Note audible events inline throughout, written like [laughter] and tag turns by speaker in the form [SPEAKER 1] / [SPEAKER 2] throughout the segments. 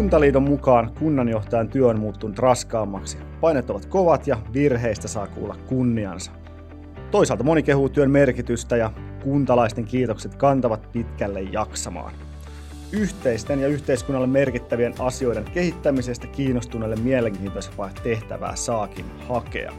[SPEAKER 1] Kuntaliiton mukaan kunnanjohtajan työ on muuttunut raskaammaksi. Painet ovat kovat ja virheistä saa kuulla kunniansa. Toisaalta moni kehuu työn merkitystä ja kuntalaisten kiitokset kantavat pitkälle jaksamaan. Yhteisten ja yhteiskunnalle merkittävien asioiden kehittämisestä kiinnostuneelle mielenkiintoisempaa tehtävää saakin hakea.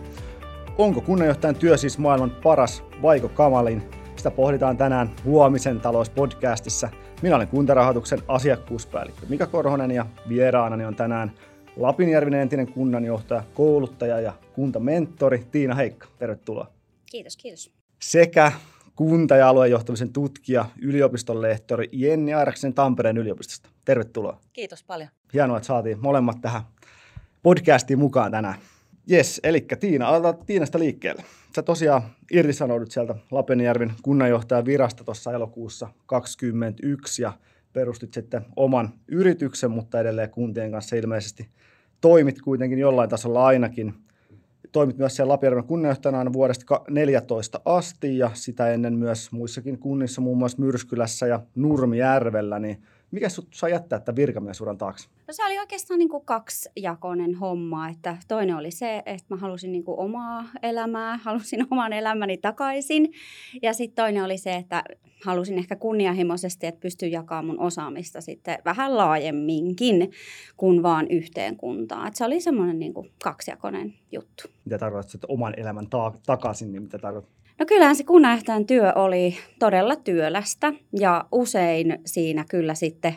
[SPEAKER 1] Onko kunnanjohtajan työ siis maailman paras vaiko kamalin? Sitä pohditaan tänään Huomisen talouspodcastissa. Minä olen kuntarahoituksen asiakkuuspäällikkö Mika Korhonen ja vieraanani on tänään Lapinjärven entinen kunnanjohtaja, kouluttaja ja kuntamentori Tiina Heikka. Tervetuloa.
[SPEAKER 2] Kiitos, kiitos.
[SPEAKER 1] Sekä kunta- ja aluejohtamisen tutkija, yliopiston lehtori Jenni Airaksen Tampereen yliopistosta. Tervetuloa.
[SPEAKER 2] Kiitos paljon.
[SPEAKER 1] Hienoa, että saatiin molemmat tähän podcastiin mukaan tänään. Jes, eli Tiina, aloitetaan Tiinasta liikkeelle. Sä tosiaan irtisanoudut sieltä Lapenjärven kunnanjohtajan virasta tuossa elokuussa 2021 ja perustit sitten oman yrityksen, mutta edelleen kuntien kanssa ilmeisesti toimit kuitenkin jollain tasolla ainakin. Toimit myös siellä Lapinjärven kunnanjohtajana aina vuodesta 2014 asti ja sitä ennen myös muissakin kunnissa, muun muassa Myrskylässä ja Nurmijärvellä, niin mikä sut saa jättää tämän virkamiesuran taakse?
[SPEAKER 2] No se oli oikeastaan niin kuin kaksijakoinen homma, että toinen oli se, että mä halusin niin kuin omaa elämää, [laughs] halusin oman elämäni takaisin. Ja sitten toinen oli se, että halusin ehkä kunnianhimoisesti, että pystyn jakamaan mun osaamista sitten vähän laajemminkin kuin vaan yhteen kuntaan. Et se oli semmoinen niin kuin kaksijakoinen juttu.
[SPEAKER 1] Mitä tarkoitat, että oman elämän ta- takaisin, niin mitä tarkoitat?
[SPEAKER 2] No kyllähän se kunnanjohtajan työ oli todella työlästä ja usein siinä kyllä sitten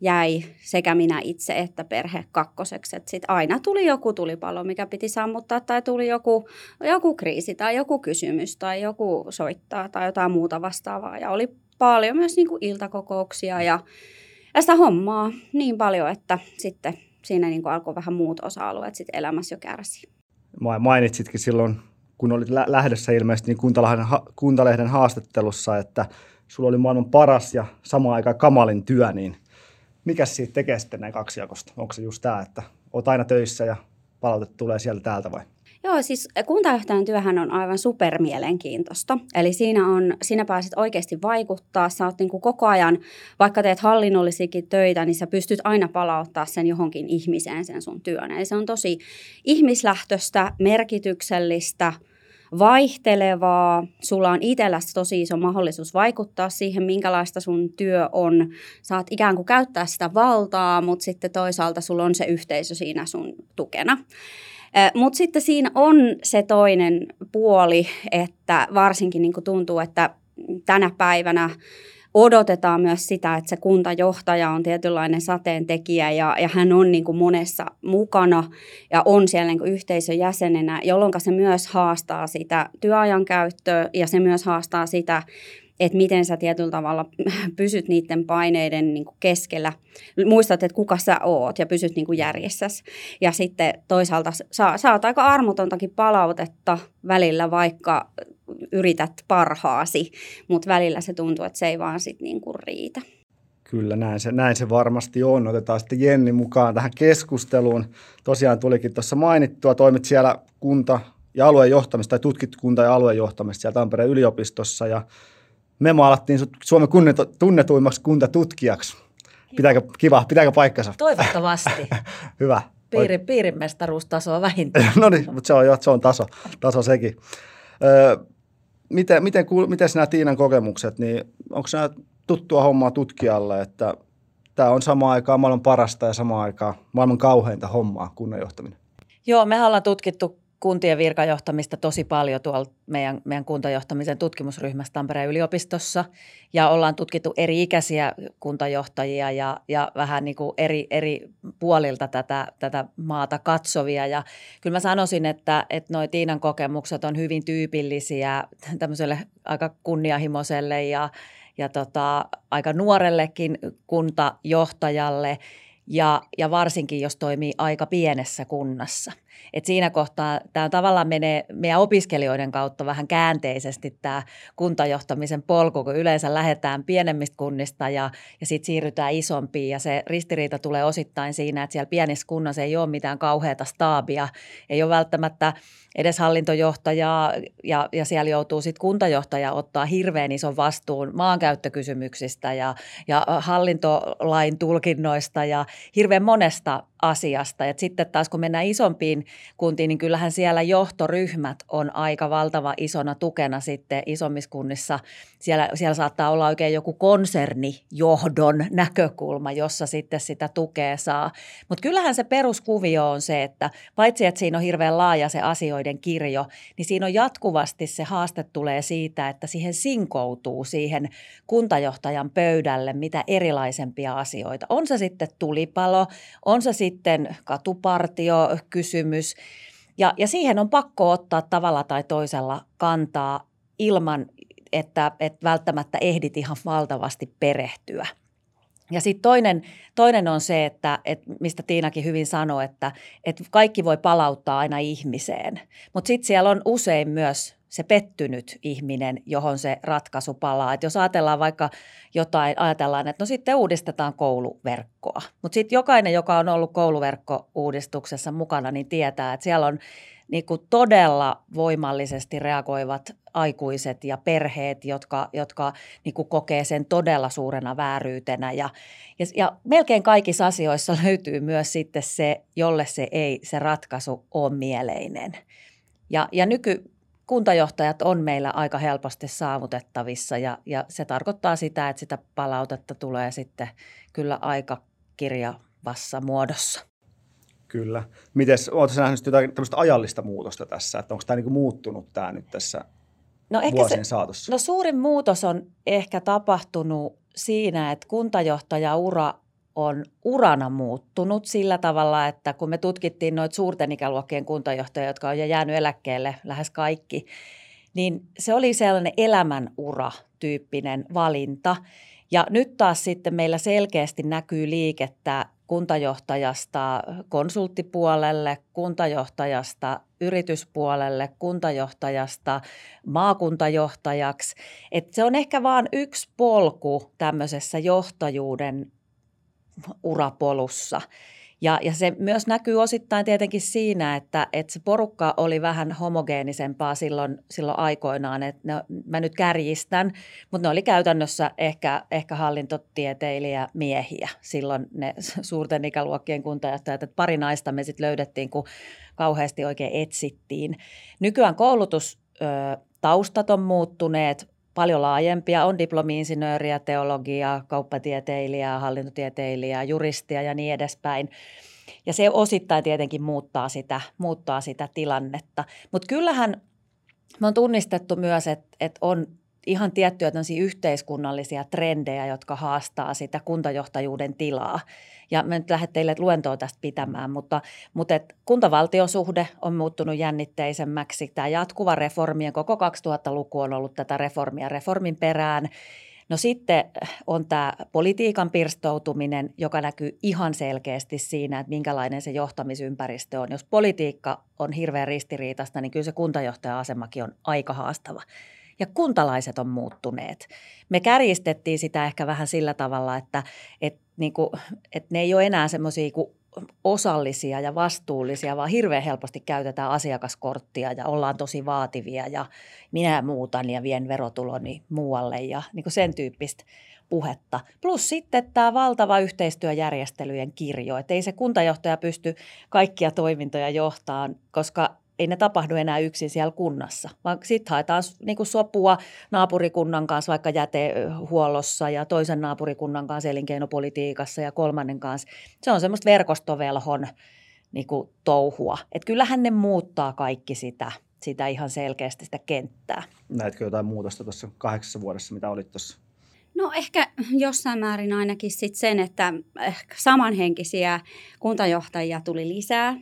[SPEAKER 2] jäi sekä minä itse että perhe kakkoseksi. Sitten aina tuli joku tulipalo, mikä piti sammuttaa tai tuli joku, joku kriisi tai joku kysymys tai joku soittaa tai jotain muuta vastaavaa. Ja oli paljon myös niin kuin iltakokouksia ja, ja sitä hommaa niin paljon, että sitten siinä niin kuin alkoi vähän muut osa-alueet sitten elämässä jo kärsi.
[SPEAKER 1] Mainitsitkin silloin kun olit lähdössä ilmeisesti niin Kuntalehden, Kuntalehden haastattelussa, että sulla oli maailman paras ja samaan aikaan kamalin työ, niin mikä siitä tekee sitten näin kaksijakosta? Onko se just tämä, että olet aina töissä ja palautet tulee sieltä täältä vai?
[SPEAKER 2] Joo, siis kuntajohtajan työhän on aivan supermielenkiintoista. Eli siinä, on, siinä pääset oikeasti vaikuttaa. Sä oot niin kuin koko ajan, vaikka teet hallinnollisikin töitä, niin sä pystyt aina palauttaa sen johonkin ihmiseen sen sun työn. Eli se on tosi ihmislähtöistä, merkityksellistä, vaihtelevaa. Sulla on itselläsi tosi iso mahdollisuus vaikuttaa siihen, minkälaista sun työ on. Saat ikään kuin käyttää sitä valtaa, mutta sitten toisaalta sulla on se yhteisö siinä sun tukena. Mutta sitten siinä on se toinen puoli, että varsinkin niin kuin tuntuu, että tänä päivänä odotetaan myös sitä, että se kuntajohtaja on tietynlainen sateentekijä ja, ja hän on niin kuin monessa mukana ja on siellä niin kuin yhteisön jäsenenä, jolloin se myös haastaa sitä työajan käyttöä ja se myös haastaa sitä, että miten sä tietyllä tavalla [laughs] pysyt niiden paineiden niin kuin keskellä. Muistat, että kuka sä oot ja pysyt niin kuin järjessäsi. Ja sitten toisaalta saa, saat aika armotontakin palautetta välillä, vaikka yrität parhaasi, mutta välillä se tuntuu, että se ei vaan sit niin kuin riitä.
[SPEAKER 1] Kyllä, näin se, näin se varmasti on. Otetaan sitten Jenni mukaan tähän keskusteluun. Tosiaan tulikin tuossa mainittua, toimit siellä kunta- ja aluejohtamista tai tutkit kunta- ja aluejohtamista siellä Tampereen yliopistossa ja me maalattiin Suomen tunnetuimmaksi kuntatutkijaksi. Pitääkö, kiva, pitääkö paikkansa?
[SPEAKER 3] Toivottavasti. [laughs]
[SPEAKER 1] Hyvä.
[SPEAKER 3] Piiri, piirimestaruustasoa vähintään. [laughs]
[SPEAKER 1] no niin, mutta se on, jo, se on taso, taso sekin. Öö, miten, miten, miten nämä Tiinan kokemukset, niin onko nämä tuttua hommaa tutkijalle, että tämä on samaan aikaan maailman parasta ja samaan aikaan maailman kauheinta hommaa kunnanjohtaminen?
[SPEAKER 3] Joo, me ollaan tutkittu kuntien virkajohtamista tosi paljon tuolla meidän, meidän kuntajohtamisen tutkimusryhmässä Tampereen yliopistossa. Ja ollaan tutkittu eri-ikäisiä kuntajohtajia ja, ja vähän niin kuin eri, eri puolilta tätä, tätä maata katsovia. Ja kyllä mä sanoisin, että, että noi Tiinan kokemukset on hyvin tyypillisiä tämmöiselle aika kunnianhimoiselle ja, ja tota, aika nuorellekin kuntajohtajalle – ja, ja varsinkin jos toimii aika pienessä kunnassa. Et siinä kohtaa tämä tavallaan menee meidän opiskelijoiden kautta vähän käänteisesti tämä kuntajohtamisen polku, kun yleensä lähdetään pienemmistä kunnista ja, ja sitten siirrytään isompiin ja se ristiriita tulee osittain siinä, että siellä pienissä kunnassa ei ole mitään kauheata staabia, ei ole välttämättä edes hallintojohtajaa ja, ja siellä joutuu sitten kuntajohtaja ottaa hirveän ison vastuun maankäyttökysymyksistä ja, ja hallintolain tulkinnoista ja hirveän monesta asiasta. Et sitten taas kun mennään isompiin kuntiin, niin kyllähän siellä johtoryhmät on aika valtava isona tukena sitten isommissa kunnissa. Siellä, siellä saattaa olla oikein joku konsernijohdon näkökulma, jossa sitten sitä tukea saa. Mutta kyllähän se peruskuvio on se, että paitsi että siinä on hirveän laaja se asioiden kirjo, niin siinä on jatkuvasti se haaste tulee siitä, että siihen sinkoutuu siihen kuntajohtajan pöydälle mitä erilaisempia asioita. On se sitten tulipalo, on se sitten sitten katupartio-kysymys. Ja, ja siihen on pakko ottaa tavalla tai toisella kantaa ilman, että, että välttämättä ehdit ihan valtavasti perehtyä. Ja sitten toinen, toinen on se, että, että mistä Tiinakin hyvin sanoi, että, että kaikki voi palauttaa aina ihmiseen. Mutta sitten siellä on usein myös se pettynyt ihminen, johon se ratkaisu palaa. Et jos ajatellaan vaikka jotain, ajatellaan, että no sitten uudistetaan kouluverkkoa. Mutta sitten jokainen, joka on ollut kouluverkko-uudistuksessa mukana, niin tietää, että siellä on niin kuin todella voimallisesti reagoivat aikuiset ja perheet, jotka, jotka niin kuin kokee sen todella suurena vääryytenä. Ja, ja, ja melkein kaikissa asioissa [laughs] löytyy myös sitten se, jolle se ei, se ratkaisu ole mieleinen. Ja, ja nyky, kuntajohtajat on meillä aika helposti saavutettavissa ja, ja se tarkoittaa sitä, että sitä palautetta tulee sitten kyllä aika kirjavassa muodossa.
[SPEAKER 1] Kyllä. Miten oletko nähnyt jotain tämmöistä ajallista muutosta tässä, että onko tämä niin muuttunut tämä nyt tässä no ehkä vuosien se, saatossa?
[SPEAKER 3] No suurin muutos on ehkä tapahtunut siinä, että kuntajohtajaura on urana muuttunut sillä tavalla, että kun me tutkittiin noita suurten ikäluokkien kuntajohtajia, jotka on jo jäänyt eläkkeelle lähes kaikki, niin se oli sellainen elämänura-tyyppinen valinta. Ja nyt taas sitten meillä selkeästi näkyy liikettä kuntajohtajasta konsulttipuolelle, kuntajohtajasta yrityspuolelle, kuntajohtajasta maakuntajohtajaksi. Et se on ehkä vain yksi polku tämmöisessä johtajuuden urapolussa. Ja, ja se myös näkyy osittain tietenkin siinä, että, että se porukka oli vähän homogeenisempaa silloin, silloin aikoinaan. Että ne, mä nyt kärjistän, mutta ne oli käytännössä ehkä, ehkä hallintotieteilijä miehiä silloin ne [laughs] suurten ikäluokkien kuntajohtajat. Että pari naista me sitten löydettiin, kun kauheasti oikein etsittiin. Nykyään koulutus taustat on muuttuneet, paljon laajempia. On diplomi-insinööriä, teologia, kauppatieteilijää, hallintotieteilijää, juristia ja niin edespäin. Ja se osittain tietenkin muuttaa sitä, muuttaa sitä tilannetta. Mutta kyllähän me on tunnistettu myös, että, että on ihan tiettyjä yhteiskunnallisia trendejä, jotka haastaa sitä kuntajohtajuuden tilaa. Ja mä nyt lähden teille luentoa tästä pitämään, mutta, mutta et kuntavaltiosuhde on muuttunut jännitteisemmäksi. Tämä jatkuva reformi ja koko 2000-luku on ollut tätä reformia reformin perään. No sitten on tämä politiikan pirstoutuminen, joka näkyy ihan selkeästi siinä, että minkälainen se johtamisympäristö on. Jos politiikka on hirveän ristiriitasta, niin kyllä se kuntajohtaja-asemakin on aika haastava ja kuntalaiset on muuttuneet. Me kärjistettiin sitä ehkä vähän sillä tavalla, että, että, niin kuin, että ne ei ole enää semmoisia osallisia ja vastuullisia, vaan hirveän helposti käytetään asiakaskorttia ja ollaan tosi vaativia ja minä muutan ja vien verotuloni muualle ja niin kuin sen tyyppistä puhetta. Plus sitten tämä valtava yhteistyöjärjestelyjen kirjo, että ei se kuntajohtaja pysty kaikkia toimintoja johtamaan, koska ei ne tapahdu enää yksin siellä kunnassa, vaan sitten haetaan niin kuin sopua naapurikunnan kanssa vaikka jätehuollossa ja toisen naapurikunnan kanssa elinkeinopolitiikassa ja kolmannen kanssa. Se on semmoista verkostovelhon niin kuin touhua. Että kyllähän ne muuttaa kaikki sitä, sitä ihan selkeästi sitä kenttää.
[SPEAKER 1] Näetkö jotain muutosta tuossa kahdeksassa vuodessa, mitä olit tuossa?
[SPEAKER 2] No ehkä jossain määrin ainakin sit sen, että ehkä samanhenkisiä kuntajohtajia tuli lisää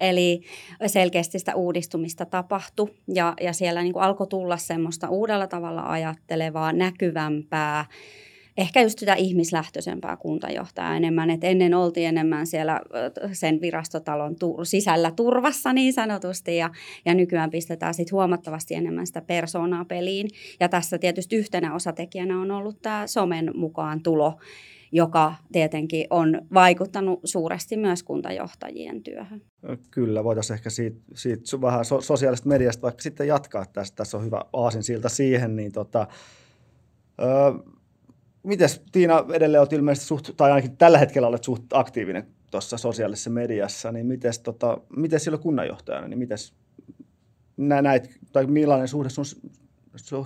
[SPEAKER 2] Eli selkeästi sitä uudistumista tapahtui ja, ja siellä niin kuin alkoi tulla semmoista uudella tavalla ajattelevaa, näkyvämpää, ehkä just sitä ihmislähtöisempää kuntajohtajaa enemmän, että ennen oltiin enemmän siellä sen virastotalon tu- sisällä turvassa niin sanotusti ja, ja nykyään pistetään sitten huomattavasti enemmän sitä persoonaa peliin. Ja tässä tietysti yhtenä osatekijänä on ollut tämä somen mukaan tulo, joka tietenkin on vaikuttanut suuresti myös kuntajohtajien työhön.
[SPEAKER 1] Kyllä, voitaisiin ehkä siitä, siitä vähän so, sosiaalisesta mediasta vaikka sitten jatkaa tästä. Tässä on hyvä aasinsilta siihen. Niin tota, öö, mites Tiina edelleen olet ilmeisesti suht, tai ainakin tällä hetkellä olet suht aktiivinen tuossa sosiaalisessa mediassa, niin mites, tota, mites silloin kunnanjohtajana, niin mites näit, tai millainen suhde, sun,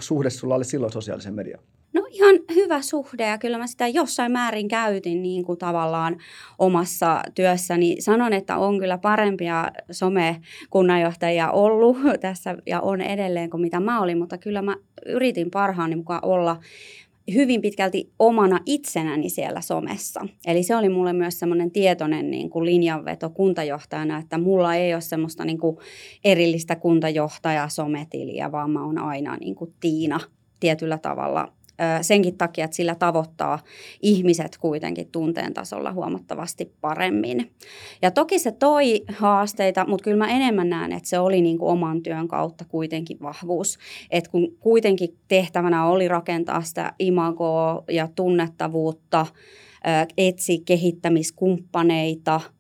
[SPEAKER 1] suhde sulla oli silloin sosiaalisen mediaan?
[SPEAKER 2] No ihan hyvä suhde ja kyllä mä sitä jossain määrin käytin niin kuin tavallaan omassa työssäni. Sanon, että on kyllä parempia somekunnanjohtajia ollut [laughs] tässä ja on edelleen kuin mitä mä olin, mutta kyllä mä yritin parhaani mukaan olla hyvin pitkälti omana itsenäni siellä somessa. Eli se oli mulle myös semmoinen tietoinen niin kuin linjanveto kuntajohtajana, että mulla ei ole semmoista niin kuin erillistä kuntajohtajaa sometiliä, vaan mä oon aina niin kuin Tiina tietyllä tavalla senkin takia, että sillä tavoittaa ihmiset kuitenkin tunteen tasolla huomattavasti paremmin. Ja toki se toi haasteita, mutta kyllä mä enemmän näen, että se oli niin kuin oman työn kautta kuitenkin vahvuus. Että kun kuitenkin tehtävänä oli rakentaa sitä imagoa ja tunnettavuutta, etsi kehittämiskumppaneita –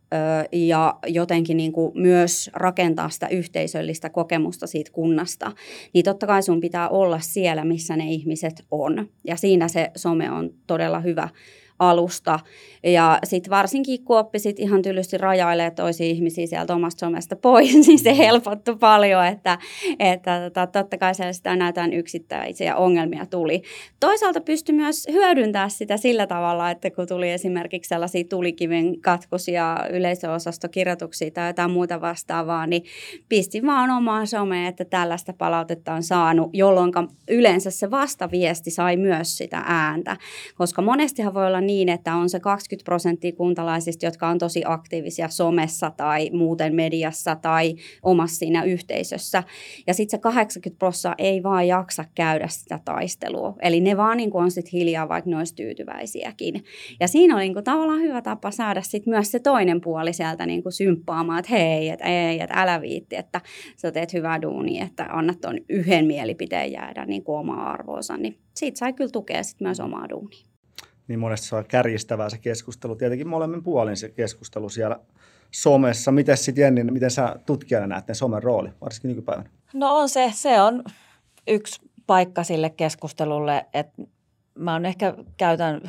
[SPEAKER 2] ja jotenkin niin kuin myös rakentaa sitä yhteisöllistä kokemusta siitä kunnasta, niin totta kai sun pitää olla siellä, missä ne ihmiset on. Ja siinä se some on todella hyvä alusta. Ja sitten varsinkin, kun oppisit ihan tylysti rajailee toisia ihmisiä sieltä omasta somesta pois, niin se helpottui paljon, että, että tota, totta kai sitä näytään yksittäisiä ongelmia tuli. Toisaalta pystyi myös hyödyntämään sitä sillä tavalla, että kun tuli esimerkiksi sellaisia tulikiven katkosia yleisöosastokirjoituksia tai jotain muuta vastaavaa, niin pistin vaan omaan someen, että tällaista palautetta on saanut, jolloin yleensä se vastaviesti sai myös sitä ääntä, koska monestihan voi olla niin, että on se 20 prosenttia kuntalaisista, jotka on tosi aktiivisia somessa tai muuten mediassa tai omassa siinä yhteisössä. Ja sitten se 80 prosenttia ei vaan jaksa käydä sitä taistelua. Eli ne vaan niin on sitten hiljaa, vaikka ne olisi tyytyväisiäkin. Ja siinä oli niin kuin tavallaan hyvä tapa saada sit myös se toinen puoli sieltä niin kuin symppaamaan, että hei, että ei, että älä viitti, että sä teet hyvää duunia, että annat tuon yhden mielipiteen jäädä niin kuin omaa arvoonsa. Niin siitä sai kyllä tukea sit myös omaa duunia
[SPEAKER 1] niin monesti se on kärjistävää se keskustelu. Tietenkin molemmin puolin se keskustelu siellä somessa. Miten sitten Jenni, miten sä tutkijana näet ne somen rooli, varsinkin nykypäivänä?
[SPEAKER 3] No on se, se on yksi paikka sille keskustelulle, että mä oon ehkä käytän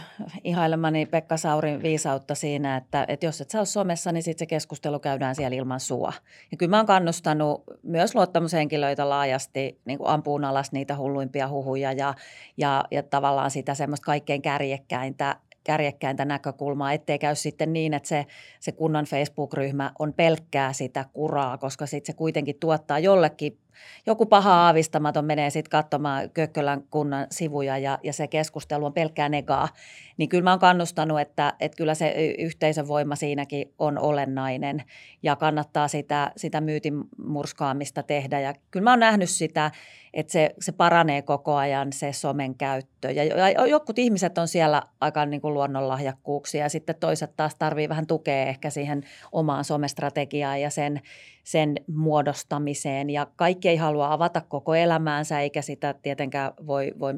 [SPEAKER 3] ihailemani Pekka Saurin viisautta siinä, että, että jos et sä ole somessa, niin sitten se keskustelu käydään siellä ilman sua. Ja kyllä mä oon kannustanut myös luottamushenkilöitä laajasti niin kuin ampuun alas niitä hulluimpia huhuja ja, ja, ja tavallaan sitä semmoista kaikkein kärjekkäintä kärjekkäintä näkökulmaa, ettei käy sitten niin, että se, se kunnan Facebook-ryhmä on pelkkää sitä kuraa, koska sitten se kuitenkin tuottaa jollekin joku paha aavistamaton menee sitten katsomaan Kökkölän kunnan sivuja ja, ja se keskustelu on pelkkää negaa, niin kyllä mä oon kannustanut, että, että kyllä se yhteisön voima siinäkin on olennainen ja kannattaa sitä, sitä myytin murskaamista tehdä. Ja kyllä mä oon nähnyt sitä, että se, se paranee koko ajan se somen käyttö. Ja, ja jotkut ihmiset on siellä aika niin kuin luonnonlahjakkuuksia ja sitten toiset taas tarvii vähän tukea ehkä siihen omaan somestrategiaan ja sen, sen muodostamiseen. Ja kaikki ei halua avata koko elämäänsä eikä sitä tietenkään voi, voi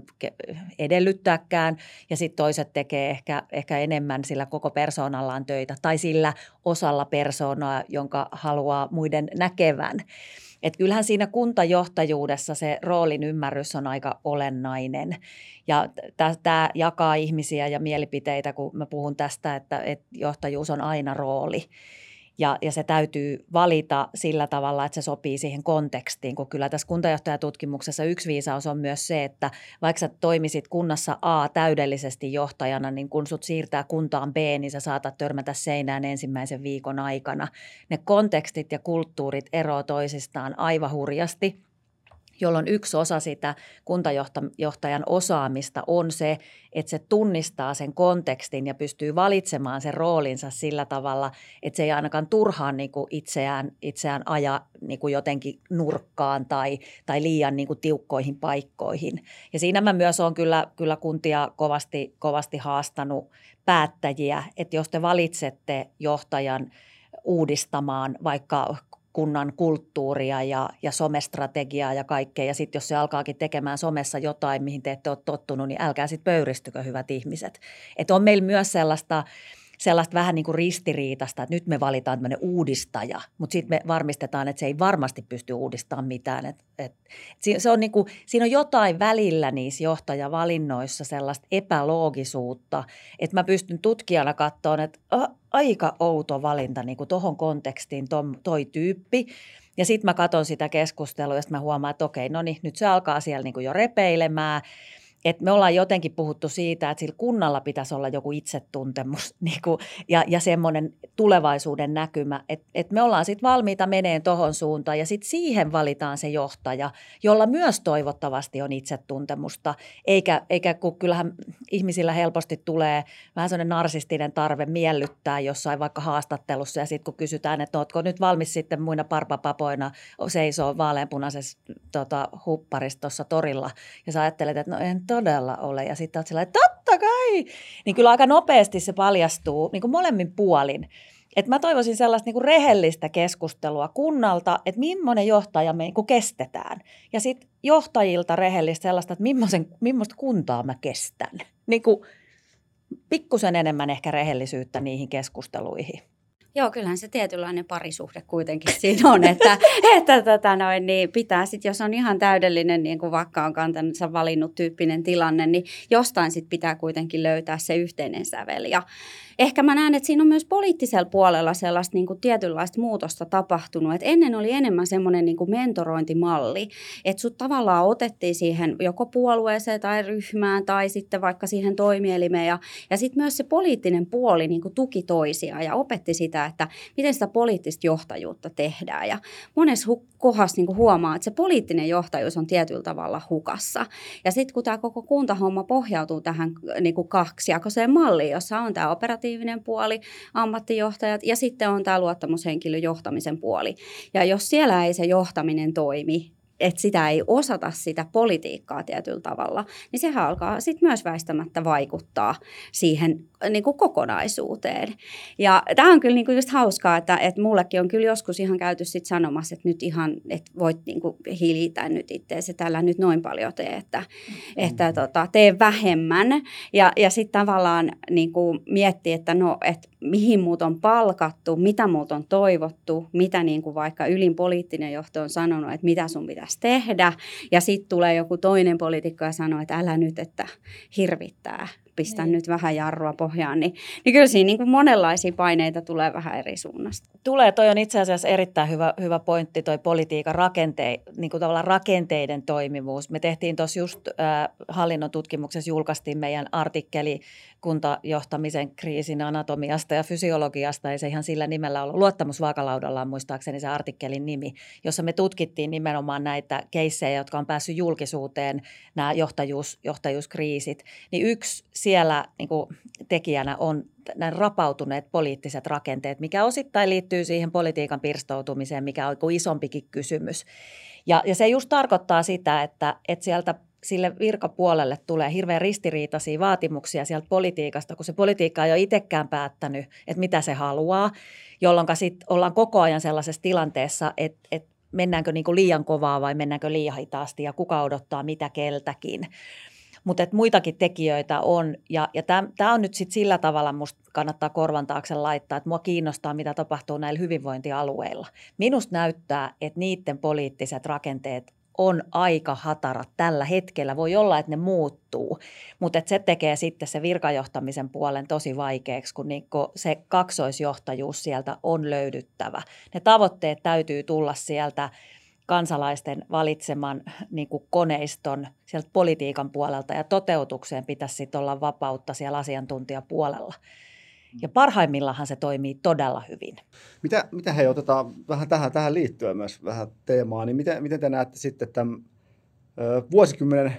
[SPEAKER 3] edellyttääkään. Ja sitten toiset tekee ehkä, ehkä enemmän sillä koko persoonallaan töitä tai sillä osalla persoonaa, jonka haluaa muiden näkevän. Et kyllähän siinä kuntajohtajuudessa se roolin ymmärrys on aika olennainen. Ja tämä jakaa ihmisiä ja mielipiteitä, kun mä puhun tästä, että, että johtajuus on aina rooli. Ja, ja se täytyy valita sillä tavalla, että se sopii siihen kontekstiin, kun kyllä tässä kuntajohtajatutkimuksessa yksi viisaus on myös se, että vaikka sä toimisit kunnassa A täydellisesti johtajana, niin kun sut siirtää kuntaan B, niin sä saatat törmätä seinään ensimmäisen viikon aikana. Ne kontekstit ja kulttuurit eroavat toisistaan aivan hurjasti. Jolloin yksi osa sitä kuntajohtajan osaamista on se, että se tunnistaa sen kontekstin ja pystyy valitsemaan sen roolinsa sillä tavalla, että se ei ainakaan turhaan niin kuin itseään, itseään aja niin kuin jotenkin nurkkaan tai, tai liian niin kuin tiukkoihin paikkoihin. Ja siinä mä myös olen kyllä, kyllä kuntia kovasti, kovasti haastanut päättäjiä, että jos te valitsette johtajan uudistamaan vaikka kunnan kulttuuria ja, ja somestrategiaa ja kaikkea. Ja sitten jos se alkaakin tekemään somessa jotain, mihin te ette ole tottunut, niin älkää sitten pöyristykö hyvät ihmiset. Että on meillä myös sellaista sellaista vähän niin kuin ristiriitasta, että nyt me valitaan tämmöinen uudistaja, mutta sitten me varmistetaan, että se ei varmasti pysty uudistamaan mitään. Et, et, se on niin kuin, siinä on jotain välillä niissä johtajavalinnoissa sellaista epäloogisuutta, että mä pystyn tutkijana katsomaan, että oh, aika outo valinta niin kuin tohon kontekstiin tom, toi tyyppi. Ja sitten mä katson sitä keskustelua ja sitten mä huomaan, että okei, no niin, nyt se alkaa siellä niin kuin jo repeilemään – et me ollaan jotenkin puhuttu siitä, että sillä kunnalla pitäisi olla joku itsetuntemus [laughs] niin kuin, ja, ja semmoinen tulevaisuuden näkymä, että et me ollaan sitten valmiita meneen tuohon suuntaan ja sitten siihen valitaan se johtaja, jolla myös toivottavasti on itsetuntemusta, eikä, eikä kun kyllähän ihmisillä helposti tulee vähän sellainen narsistinen tarve miellyttää jossain vaikka haastattelussa ja sitten kun kysytään, että ootko nyt valmis sitten muina parpapapoina seisoo vaaleanpunaisessa tota, hupparistossa torilla ja sä ajattelet, että no en todella ole. Ja sitten olet sillä että totta kai! Niin kyllä aika nopeasti se paljastuu niin kuin molemmin puolin. Et mä toivoisin sellaista niin kuin rehellistä keskustelua kunnalta, että millainen johtaja me niin kestetään. Ja sitten johtajilta rehellistä sellaista, että millaista kuntaa mä kestän. Niin kuin pikkusen enemmän ehkä rehellisyyttä niihin keskusteluihin.
[SPEAKER 2] Joo, kyllähän se tietynlainen parisuhde kuitenkin siinä on, että, [laughs] että tota noin, niin pitää sitten, jos on ihan täydellinen, niin kuin vaikka on kantansa valinnut tyyppinen tilanne, niin jostain sitten pitää kuitenkin löytää se yhteinen sävel. Ja ehkä mä näen, että siinä on myös poliittisella puolella sellaista niin kuin tietynlaista muutosta tapahtunut. Et ennen oli enemmän semmoinen niin mentorointimalli, että sut tavallaan otettiin siihen joko puolueeseen tai ryhmään tai sitten vaikka siihen toimielimeen. Ja, ja sitten myös se poliittinen puoli niin kuin tuki toisiaan ja opetti sitä, että miten sitä poliittista johtajuutta tehdään. Ja monessa kohdassa niin huomaa, että se poliittinen johtajuus on tietyllä tavalla hukassa. Ja sitten kun tämä koko kuntahomma pohjautuu tähän niin kuin kaksijakoiseen malliin, jossa on tämä operatiivinen puoli, ammattijohtajat ja sitten on tämä luottamushenkilön johtamisen puoli. Ja jos siellä ei se johtaminen toimi, että sitä ei osata sitä politiikkaa tietyllä tavalla, niin sehän alkaa sitten myös väistämättä vaikuttaa siihen niin kuin kokonaisuuteen. Ja tämä on kyllä niin kuin just hauskaa, että, että mullekin on kyllä joskus ihan käyty sit sanomassa, että nyt ihan, että voit niin kuin hiilitä nyt itseäsi, tällä nyt noin paljon tee, että, mm. että tota, tee vähemmän. Ja, ja sitten tavallaan niin kuin miettii, että no, että mihin muut on palkattu, mitä muut on toivottu, mitä niin kuin vaikka ylin poliittinen johto on sanonut, että mitä sun pitäisi tehdä. Ja sitten tulee joku toinen poliitikko ja sanoo, että älä nyt, että hirvittää pistän niin. nyt vähän jarrua pohjaan, niin, niin kyllä siinä niin kuin monenlaisia paineita tulee vähän eri suunnasta.
[SPEAKER 3] Tulee, toi on itse asiassa erittäin hyvä, hyvä pointti, toi politiikan rakente, niin kuin tavallaan rakenteiden toimivuus. Me tehtiin tuossa just äh, hallinnon tutkimuksessa, julkaistiin meidän artikkeli kuntajohtamisen kriisin anatomiasta ja fysiologiasta, ei se ihan sillä nimellä ollut. Luottamusvaakalaudalla on muistaakseni se artikkelin nimi, jossa me tutkittiin nimenomaan näitä keissejä, jotka on päässyt julkisuuteen, nämä johtajuus, johtajuuskriisit. Niin yksi siellä niin kuin tekijänä on nämä rapautuneet poliittiset rakenteet, mikä osittain liittyy siihen politiikan pirstoutumiseen, mikä on isompikin kysymys. Ja, ja se just tarkoittaa sitä, että, että sieltä sille virkapuolelle tulee hirveän ristiriitaisia vaatimuksia sieltä politiikasta, kun se politiikka ei ole itsekään päättänyt, että mitä se haluaa, jolloin sitten ollaan koko ajan sellaisessa tilanteessa, että, että mennäänkö niin kuin liian kovaa vai mennäänkö liian hitaasti ja kuka odottaa mitä keltäkin. Mutta muitakin tekijöitä on ja, ja tämä on nyt sitten sillä tavalla, musta kannattaa korvan taakse laittaa, että mua kiinnostaa, mitä tapahtuu näillä hyvinvointialueilla. Minusta näyttää, että niiden poliittiset rakenteet on aika hatarat tällä hetkellä. Voi olla, että ne muuttuu, mutta se tekee sitten se virkajohtamisen puolen tosi vaikeaksi, kun niinku se kaksoisjohtajuus sieltä on löydyttävä. Ne tavoitteet täytyy tulla sieltä kansalaisten valitseman niin kuin koneiston sieltä politiikan puolelta ja toteutukseen pitäisi sitten olla vapautta siellä asiantuntijapuolella. Ja parhaimmillahan se toimii todella hyvin.
[SPEAKER 1] Mitä, mitä hei, otetaan vähän tähän, tähän liittyen myös vähän teemaa, niin miten, miten te näette sitten tämän Vuosikymmenen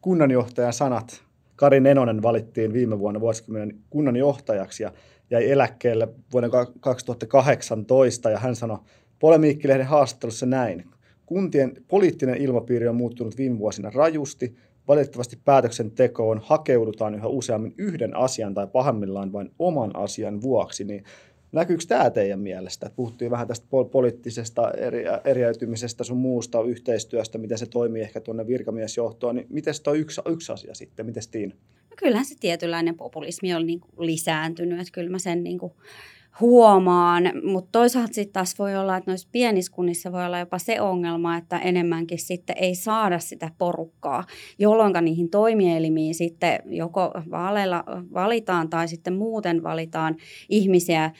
[SPEAKER 1] kunnanjohtajan sanat. Kari Nenonen valittiin viime vuonna vuosikymmenen kunnanjohtajaksi ja jäi eläkkeelle vuoden 2018 ja hän sanoi Polemiikkilehden haastattelussa näin. Kuntien poliittinen ilmapiiri on muuttunut viime vuosina rajusti. Valitettavasti päätöksentekoon hakeudutaan yhä useammin yhden asian tai pahimmillaan vain oman asian vuoksi. Niin näkyykö tämä teidän mielestä? Puhuttiin vähän tästä poliittisesta eri, eriäytymisestä sun muusta yhteistyöstä, miten se toimii ehkä tuonne virkamiesjohtoon. Niin miten on yksi, yksi asia sitten? Miten Tiina?
[SPEAKER 2] No kyllähän se tietynlainen populismi on niin lisääntynyt. Että kyllä mä sen niin kuin huomaan, mutta toisaalta sitten taas voi olla, että noissa pienissä kunnissa voi olla jopa se ongelma, että enemmänkin sitten ei saada sitä porukkaa, jolloin niihin toimielimiin sitten joko vaaleilla valitaan tai sitten muuten valitaan ihmisiä,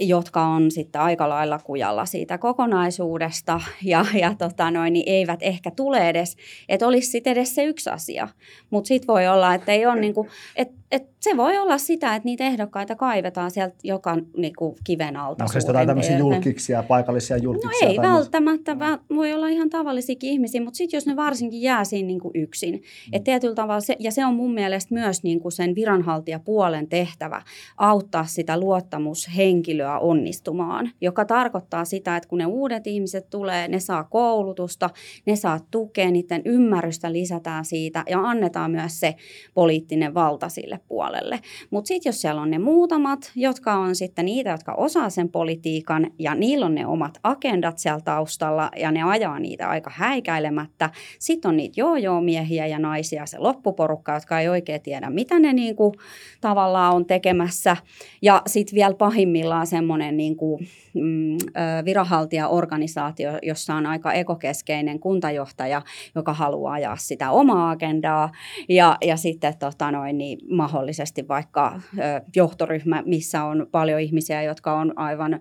[SPEAKER 2] jotka on sitten aika lailla kujalla siitä kokonaisuudesta ja, ja tota noin, niin eivät ehkä tule edes, että olisi sitten edes se yksi asia. Mutta sitten voi olla, että ei ole niinku, että et se voi olla sitä, että niitä ehdokkaita kaivetaan sieltä joka niinku, kiven alta.
[SPEAKER 1] Onko se jotain tämmöisiä julkiksia, paikallisia julkiksia?
[SPEAKER 2] No ei välttämättä, mm. voi olla ihan tavallisiakin ihmisiä, mutta sitten jos ne varsinkin jää siinä niinku yksin. Mm. Et tietyllä tavalla, se, ja se on mun mielestä myös niinku sen viranhaltijapuolen tehtävä auttaa sitä luottamushenkilöä onnistumaan, joka tarkoittaa sitä, että kun ne uudet ihmiset tulee, ne saa koulutusta, ne saa tukea, niiden ymmärrystä lisätään siitä ja annetaan myös se poliittinen valta sille puolelle. Mutta sitten jos siellä on ne muutamat, jotka on sitten niitä, jotka osaa sen politiikan ja niillä on ne omat agendat siellä taustalla ja ne ajaa niitä aika häikäilemättä. Sitten on niitä joo-joo-miehiä ja naisia, se loppuporukka, jotka ei oikein tiedä, mitä ne niinku tavallaan on tekemässä. Ja sitten vielä pahimmillaan semmoinen niinku, mm, viranhaltijaorganisaatio, jossa on aika ekokeskeinen kuntajohtaja, joka haluaa ajaa sitä omaa agendaa ja, ja sitten tota noin, niin mahdollisesti vaikka johtoryhmä, missä on paljon ihmisiä, jotka on aivan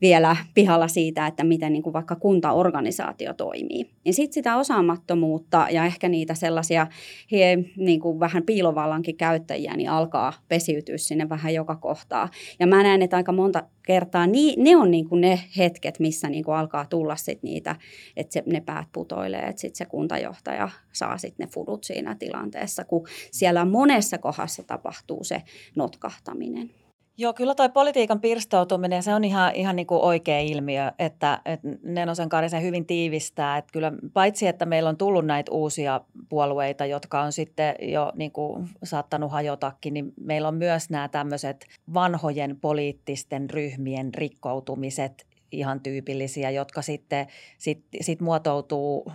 [SPEAKER 2] vielä pihalla siitä, että miten niin kuin vaikka kuntaorganisaatio toimii. Niin sitten sitä osaamattomuutta ja ehkä niitä sellaisia he, niin kuin vähän piilovallankin käyttäjiä, niin alkaa pesiytyä sinne vähän joka kohtaa. Ja mä näen, että aika monta kertaa niin, ne on niin kuin ne hetket, missä niin kuin alkaa tulla sit niitä, että se, ne päät putoilee, että sitten se kuntajohtaja saa sitten ne fudut siinä tilanteessa, kun siellä monessa kohdassa tapahtuu se notkahtaminen.
[SPEAKER 3] Joo, kyllä toi politiikan pirstoutuminen, se on ihan, ihan niin kuin oikea ilmiö, että, että Nenosen Karisen hyvin tiivistää, että kyllä paitsi, että meillä on tullut näitä uusia puolueita, jotka on sitten jo niin kuin saattanut hajotakin, niin meillä on myös nämä tämmöiset vanhojen poliittisten ryhmien rikkoutumiset ihan tyypillisiä, jotka sitten sit, sit muotoutuu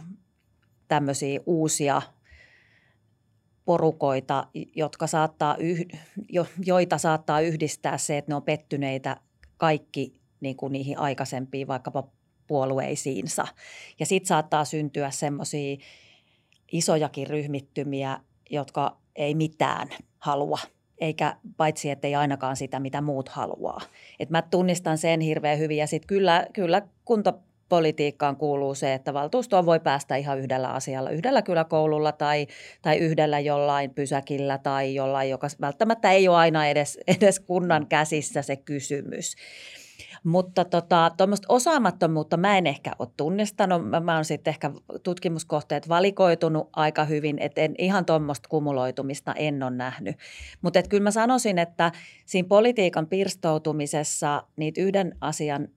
[SPEAKER 3] tämmöisiä uusia porukoita, jotka saattaa yh, jo, joita saattaa yhdistää se, että ne on pettyneitä kaikki niin kuin niihin aikaisempiin vaikkapa puolueisiinsa. Ja sitten saattaa syntyä semmoisia isojakin ryhmittymiä, jotka ei mitään halua eikä paitsi, että ei ainakaan sitä, mitä muut haluaa. Et mä tunnistan sen hirveän hyvin ja sitten kyllä, kyllä kunta, politiikkaan kuuluu se, että valtuustoon voi päästä ihan yhdellä asialla, yhdellä kyläkoululla tai, tai yhdellä jollain pysäkillä tai jollain, joka välttämättä ei ole aina edes, [laughs] edes kunnan käsissä se kysymys. Mutta tota, tuommoista osaamattomuutta mä en ehkä ole tunnistanut. Mä, mä oon sitten ehkä tutkimuskohteet valikoitunut aika hyvin, että en ihan tuommoista kumuloitumista en ole nähnyt. Mutta kyllä mä sanoisin, että siinä politiikan pirstoutumisessa niitä yhden asian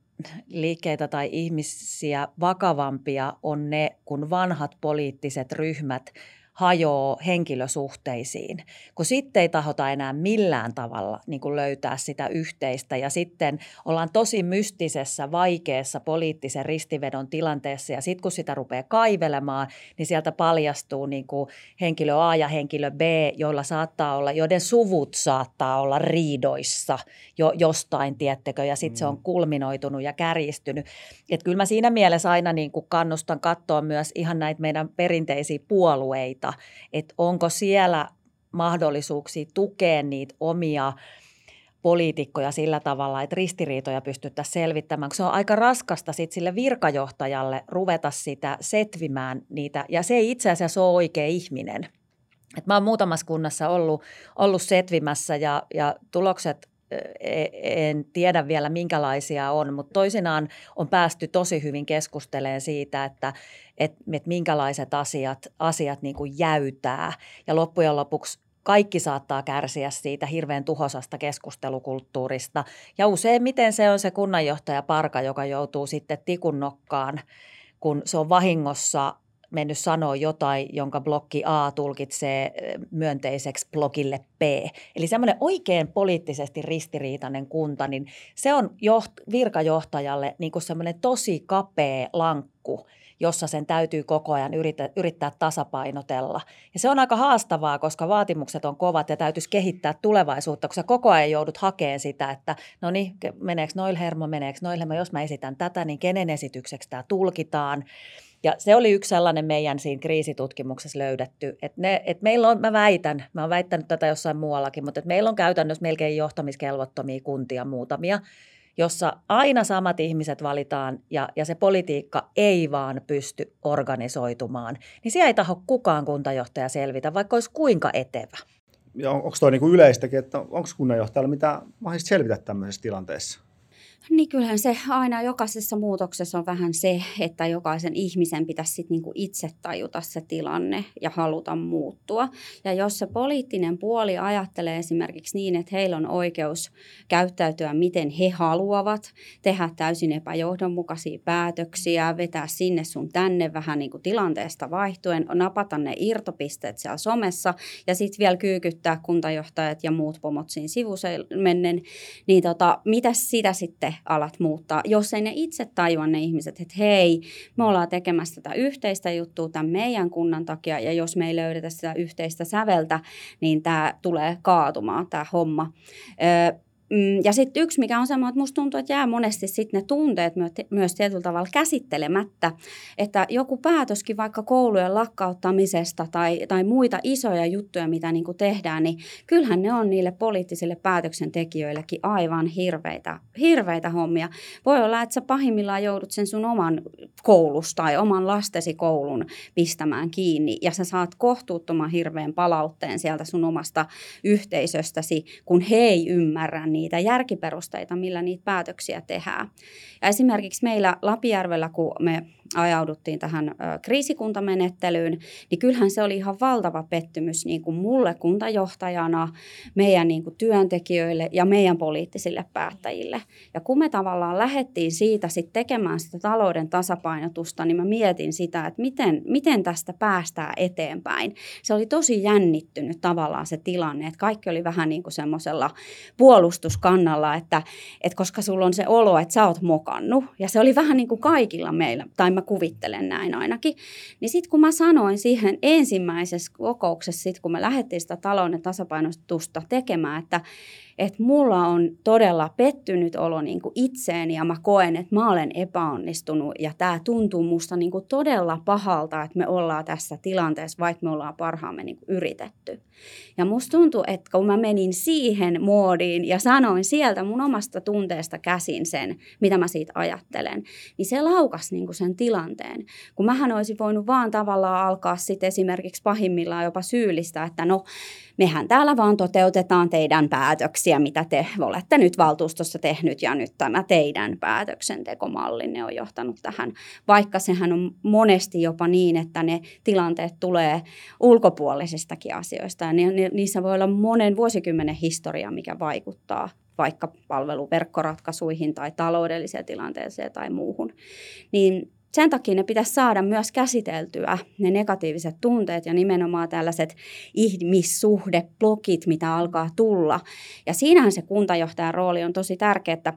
[SPEAKER 3] liikkeitä tai ihmisiä vakavampia on ne, kun vanhat poliittiset ryhmät hajoaa henkilösuhteisiin, kun sitten ei tahota enää millään tavalla niin kuin löytää sitä yhteistä ja sitten ollaan tosi mystisessä, vaikeassa poliittisen ristivedon tilanteessa ja sitten kun sitä rupeaa kaivelemaan, niin sieltä paljastuu niin kuin henkilö A ja henkilö B, joilla saattaa olla, joiden suvut saattaa olla riidoissa jo jostain, tiettekö, ja sitten mm. se on mm. kulminoitunut ja kärjistynyt. Että kyllä mä siinä mielessä aina niin kuin kannustan katsoa myös ihan näitä meidän perinteisiä puolueita, että onko siellä mahdollisuuksia tukea niitä omia poliitikkoja sillä tavalla, että ristiriitoja pystyttäisiin selvittämään. Se on aika raskasta sit sille virkajohtajalle ruveta sitä setvimään niitä, ja se ei itse asiassa ole oikea ihminen. Et mä oon muutamassa kunnassa ollut, ollut setvimässä ja, ja tulokset en tiedä vielä minkälaisia on, mutta toisinaan on päästy tosi hyvin keskustelemaan siitä, että, että, että minkälaiset asiat, asiat niin kuin jäytää ja loppujen lopuksi kaikki saattaa kärsiä siitä hirveän tuhosasta keskustelukulttuurista. Ja useimmiten se on se kunnanjohtaja Parka, joka joutuu sitten tikun nokkaan, kun se on vahingossa mennyt sanoa jotain, jonka blokki A tulkitsee eh, myönteiseksi blokille B. Eli semmoinen oikein poliittisesti ristiriitainen kunta, niin se on joht- virkajohtajalle niin kuin semmoinen tosi kapea lankku, jossa sen täytyy koko ajan yrittää, yrittää tasapainotella. Ja se on aika haastavaa, koska vaatimukset on kovat ja täytyisi kehittää tulevaisuutta, kun sä koko ajan joudut hakemaan sitä, että no niin, meneekö noil hermo, meneekö noil hermo, jos mä esitän tätä, niin kenen esitykseksi tämä tulkitaan. Ja se oli yksi sellainen meidän siinä kriisitutkimuksessa löydetty, että, ne, että meillä on, mä väitän, mä oon väittänyt tätä jossain muuallakin, mutta että meillä on käytännössä melkein johtamiskelvottomia kuntia muutamia, jossa aina samat ihmiset valitaan ja, ja se politiikka ei vaan pysty organisoitumaan, niin siellä ei taho kukaan kuntajohtaja selvitä, vaikka olisi kuinka etevä.
[SPEAKER 1] Ja on, onko tuo niin yleistäkin, että onko kunnanjohtajalla mitä mahdollista selvitä tämmöisessä tilanteessa?
[SPEAKER 2] Niin kyllähän se aina jokaisessa muutoksessa on vähän se, että jokaisen ihmisen pitäisi sit niinku itse tajuta se tilanne ja haluta muuttua. Ja jos se poliittinen puoli ajattelee esimerkiksi niin, että heillä on oikeus käyttäytyä miten he haluavat, tehdä täysin epäjohdonmukaisia päätöksiä, vetää sinne sun tänne vähän niin kuin tilanteesta vaihtuen, napata ne irtopisteet siellä somessa ja sitten vielä kyykyttää kuntajohtajat ja muut pomot siinä sivumennen, niin tota, mitä sitä sitten alat muuttaa, jos ei ne itse tajua ne ihmiset, että hei, me ollaan tekemässä tätä yhteistä juttua tämän meidän kunnan takia, ja jos me ei löydetä sitä yhteistä säveltä, niin tämä tulee kaatumaan, tämä homma. Mm, ja sitten yksi, mikä on sama, että musta tuntuu, että jää monesti sitten ne tunteet myös tietyllä tavalla käsittelemättä, että joku päätöskin vaikka koulujen lakkauttamisesta tai, tai muita isoja juttuja, mitä niin tehdään, niin kyllähän ne on niille poliittisille päätöksentekijöillekin aivan hirveitä, hirveitä hommia. Voi olla, että sä pahimmillaan joudut sen sun oman koulus tai oman lastesi koulun pistämään kiinni ja sä saat kohtuuttoman hirveän palautteen sieltä sun omasta yhteisöstäsi, kun he ei ymmärrä niin niitä järkiperusteita, millä niitä päätöksiä tehdään. Ja esimerkiksi meillä Lapijärvellä, kun me ajauduttiin tähän kriisikuntamenettelyyn, niin kyllähän se oli ihan valtava pettymys niin kuin mulle kuntajohtajana, meidän niin kuin työntekijöille ja meidän poliittisille päättäjille. Ja kun me tavallaan lähdettiin siitä sit tekemään sitä talouden tasapainotusta, niin mä mietin sitä, että miten, miten tästä päästään eteenpäin. Se oli tosi jännittynyt tavallaan se tilanne, että kaikki oli vähän niin kuin semmoisella puolustuskannalla, että, että koska sulla on se olo, että sä oot mokannut. Ja se oli vähän niin kuin kaikilla meillä, tai mä kuvittelen näin ainakin. Niin sitten kun mä sanoin siihen ensimmäisessä kokouksessa, sit kun me lähdettiin sitä talouden tasapainotusta tekemään, että että mulla on todella pettynyt olo niin kuin ja mä koen, että mä olen epäonnistunut ja tämä tuntuu musta niin kuin todella pahalta, että me ollaan tässä tilanteessa, vaikka me ollaan parhaamme niin kuin yritetty. Ja musta tuntuu, että kun mä menin siihen moodiin ja sanoin sieltä mun omasta tunteesta käsin sen, mitä mä siitä ajattelen, niin se laukas niin kuin sen tilanteen. Kun mähän olisin voinut vaan tavallaan alkaa sitten esimerkiksi pahimmillaan jopa syyllistää, että no mehän täällä vaan toteutetaan teidän päätöksiä, mitä te olette nyt valtuustossa tehnyt ja nyt tämä teidän päätöksentekomallinne on johtanut tähän. Vaikka sehän on monesti jopa niin, että ne tilanteet tulee ulkopuolisistakin asioista ja niissä voi olla monen vuosikymmenen historia, mikä vaikuttaa vaikka palveluverkkoratkaisuihin tai taloudelliseen tilanteeseen tai muuhun. Niin sen takia ne pitäisi saada myös käsiteltyä, ne negatiiviset tunteet ja nimenomaan tällaiset ihmissuhdeblokit, mitä alkaa tulla. Ja siinähän se kuntajohtajan rooli on tosi tärkeä, että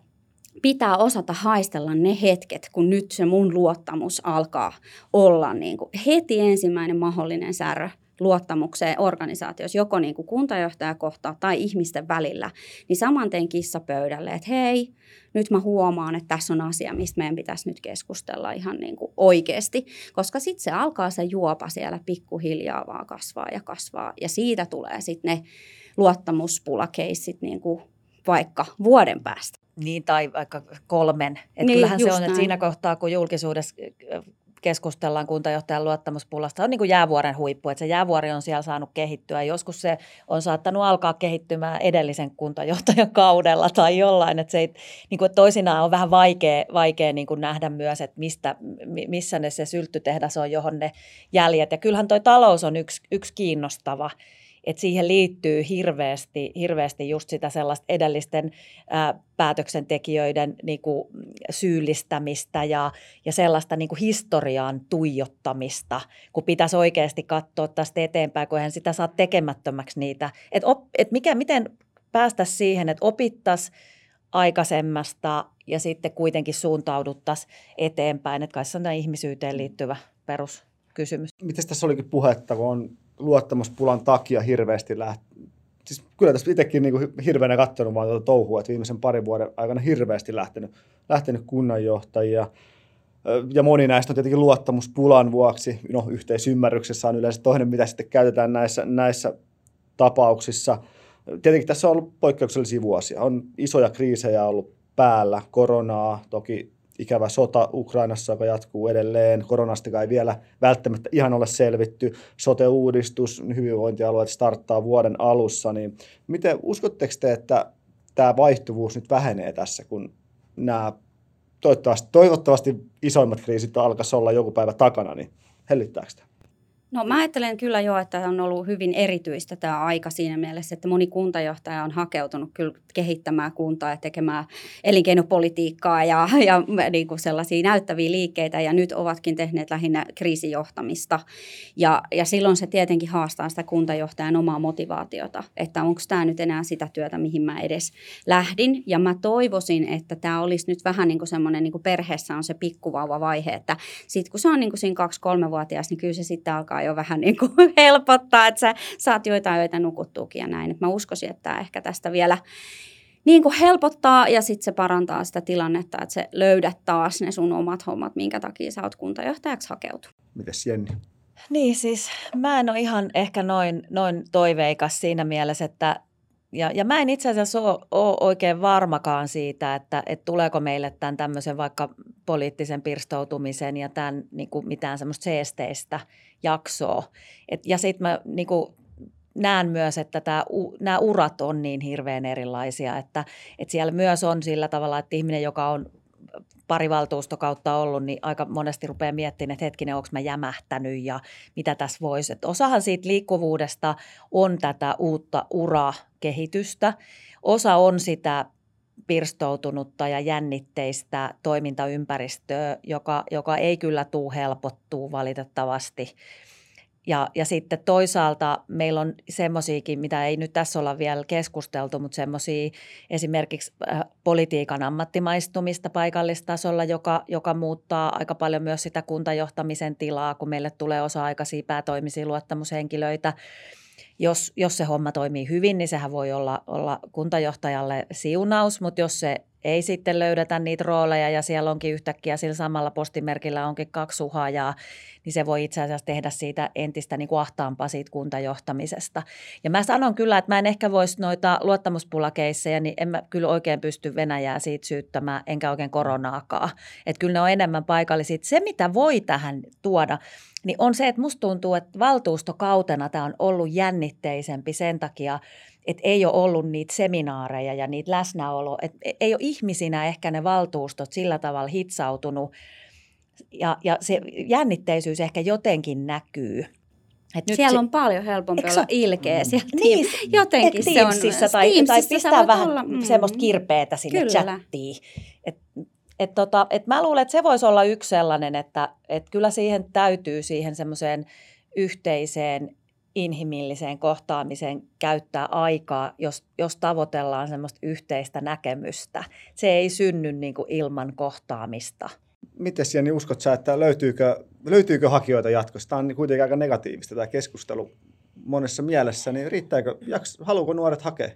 [SPEAKER 2] pitää osata haistella ne hetket, kun nyt se mun luottamus alkaa olla niin kuin heti ensimmäinen mahdollinen särö luottamukseen organisaatiossa, joko niin kuin kuntajohtajakohtaa tai ihmisten välillä, niin saman teen kissapöydälle, että hei, nyt mä huomaan, että tässä on asia, mistä meidän pitäisi nyt keskustella ihan niin kuin oikeasti, koska sitten se alkaa se juopa siellä pikkuhiljaa vaan kasvaa ja kasvaa, ja siitä tulee sitten ne luottamuspulakeissit niin kuin vaikka vuoden päästä.
[SPEAKER 3] Niin, tai vaikka kolmen. Et niin, kyllähän se on, että siinä kohtaa, kun julkisuudessa keskustellaan kuntajohtajan luottamuspulasta, on niin kuin jäävuoren huippu, että se jäävuori on siellä saanut kehittyä. Joskus se on saattanut alkaa kehittymään edellisen kuntajohtajan [laughs] kaudella tai jollain, että se ei, niin kuin toisinaan on vähän vaikea, vaikea niin kuin nähdä myös, että mistä, missä ne se sylttytehdas on, johon ne jäljet. Ja kyllähän toi talous on yksi, yksi kiinnostava että siihen liittyy hirveästi, hirveästi just sitä sellaista edellisten ää, päätöksentekijöiden niin kuin, syyllistämistä ja, ja sellaista niin kuin historiaan tuijottamista, kun pitäisi oikeasti katsoa tästä eteenpäin, kun eihän sitä saa tekemättömäksi niitä. Että et mikä, miten päästä siihen, että opittaisiin aikaisemmasta ja sitten kuitenkin suuntauduttaisiin eteenpäin, että kai se on ihmisyyteen liittyvä peruskysymys.
[SPEAKER 1] Miten tässä olikin puhetta, kun on luottamuspulan takia hirveästi lähti. Siis kyllä tässä itsekin niin kuin hirveänä katsonut vaan tuota touhua, että viimeisen parin vuoden aikana hirveästi lähtenyt, lähtenyt kunnanjohtajia. Ja moni näistä on tietenkin luottamuspulan vuoksi, no yhteisymmärryksessä on yleensä toinen, mitä sitten käytetään näissä, näissä tapauksissa. Tietenkin tässä on ollut poikkeuksellisia vuosia. On isoja kriisejä ollut päällä, koronaa, toki ikävä sota Ukrainassa, joka jatkuu edelleen. Koronasta ei vielä välttämättä ihan ole selvitty. Sote-uudistus, hyvinvointialueet starttaa vuoden alussa. Niin miten uskotteko te, että tämä vaihtuvuus nyt vähenee tässä, kun nämä toivottavasti, toivottavasti isoimmat kriisit alkaisi olla joku päivä takana, niin hellittääkö tämä?
[SPEAKER 2] No mä ajattelen kyllä jo, että on ollut hyvin erityistä tämä aika siinä mielessä, että moni kuntajohtaja on hakeutunut kyllä kehittämään kuntaa ja tekemään elinkeinopolitiikkaa ja, ja niin kuin sellaisia näyttäviä liikkeitä ja nyt ovatkin tehneet lähinnä kriisijohtamista. Ja, ja silloin se tietenkin haastaa sitä kuntajohtajan omaa motivaatiota, että onko tämä nyt enää sitä työtä, mihin mä edes lähdin. Ja mä toivoisin, että tämä olisi nyt vähän niin kuin semmoinen, niin kuin perheessä on se pikkuvauva vaihe, että sitten kun se on niin kuin siinä kaksi-kolmevuotias, niin kyllä se sitten alkaa jo vähän niin kuin [laughs] helpottaa, että sä saat joitain öitä nukuttuukin ja näin. Et mä uskoisin, että tämä ehkä tästä vielä niin kuin helpottaa ja sitten se parantaa sitä tilannetta, että se löydät taas ne sun omat hommat, minkä takia sä oot kuntajohtajaksi hakeutu.
[SPEAKER 1] Mites Jenni?
[SPEAKER 3] Niin siis mä en ole ihan ehkä noin, noin toiveikas siinä mielessä, että ja, ja mä en itse asiassa ole, ole oikein varmakaan siitä, että, että tuleeko meille tämän tämmöisen vaikka poliittisen pirstoutumisen ja tämän niin kuin mitään semmoista seesteistä jaksoa. Et, ja sitten mä niin kuin, näen myös, että tämä, nämä urat on niin hirveän erilaisia, että, että siellä myös on sillä tavalla, että ihminen, joka on pari valtuustokautta ollut, niin aika monesti rupeaa miettimään, että hetkinen, onko mä jämähtänyt ja mitä tässä voisi. Että osahan siitä liikkuvuudesta on tätä uutta urakehitystä. Osa on sitä pirstoutunutta ja jännitteistä toimintaympäristöä, joka, joka ei kyllä tuu helpottuu valitettavasti. Ja, ja sitten toisaalta meillä on semmoisiakin, mitä ei nyt tässä olla vielä keskusteltu, mutta semmoisia esimerkiksi äh, politiikan ammattimaistumista paikallistasolla, joka, joka muuttaa aika paljon myös sitä kuntajohtamisen tilaa, kun meille tulee osa-aikaisia päätoimisia luottamushenkilöitä. Jos, jos se homma toimii hyvin, niin sehän voi olla, olla kuntajohtajalle siunaus, mutta jos se ei sitten löydetä niitä rooleja ja siellä onkin yhtäkkiä sillä samalla postimerkillä onkin kaksi suhajaa, niin se voi itse asiassa tehdä siitä entistä niin kuin ahtaampaa siitä kuntajohtamisesta. Ja mä sanon kyllä, että mä en ehkä voisi noita luottamuspulakeisseja, niin en mä kyllä oikein pysty Venäjää siitä syyttämään, enkä oikein koronaakaan. Että kyllä ne on enemmän paikallisia. Se, mitä voi tähän tuoda, niin on se, että musta tuntuu, että valtuustokautena tämä on ollut jännitteisempi sen takia, että ei ole ollut niitä seminaareja ja niitä läsnäolo, että ei ole ihmisinä ehkä ne valtuustot sillä tavalla hitsautunut ja, ja se jännitteisyys ehkä jotenkin näkyy.
[SPEAKER 2] Et nyt siellä se, on paljon helpompi olla ilkeä mm. siellä niin, jotenkin
[SPEAKER 3] se on. Tai, tai pistää vähän mm, semmoista kirpeätä sinne kyllä. chattiin. Et, et tota, et mä luulen, että se voisi olla yksi sellainen, että et kyllä siihen täytyy siihen semmoiseen yhteiseen inhimilliseen kohtaamiseen käyttää aikaa, jos, jos tavoitellaan semmoista yhteistä näkemystä. Se ei synny niin kuin ilman kohtaamista.
[SPEAKER 1] Miten Jenni, uskot sä, että löytyykö, löytyykö hakijoita jatkossa? Tämä on kuitenkin aika negatiivista tämä keskustelu monessa mielessä, niin riittääkö, jaks, haluuko nuoret hakea?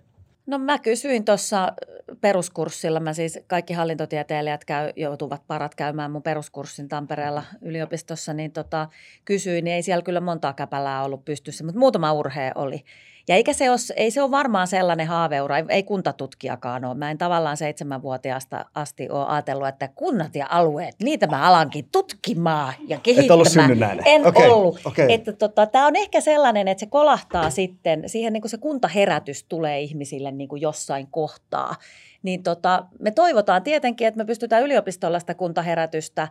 [SPEAKER 3] No mä kysyin tuossa peruskurssilla, mä siis kaikki hallintotieteilijät käy, joutuvat parat käymään mun peruskurssin Tampereella yliopistossa, niin tota, kysyin, niin ei siellä kyllä montaa käpälää ollut pystyssä, mutta muutama urhee oli. Ja eikä se ole, ei se ole varmaan sellainen haaveura, ei kuntatutkijakaan ole. Mä en tavallaan seitsemänvuotiaasta asti ole ajatellut, että kunnat ja alueet, niitä mä alankin tutkimaan ja kehittämään. Et
[SPEAKER 1] ollut synnynnäinen.
[SPEAKER 3] En okay. ollut. Okay. Että tota, tämä on ehkä sellainen, että se kolahtaa sitten, siihen niin kuin se kuntaherätys tulee ihmisille niin kuin jossain kohtaa. Niin tota, me toivotaan tietenkin, että me pystytään yliopistolla sitä kuntaherätystä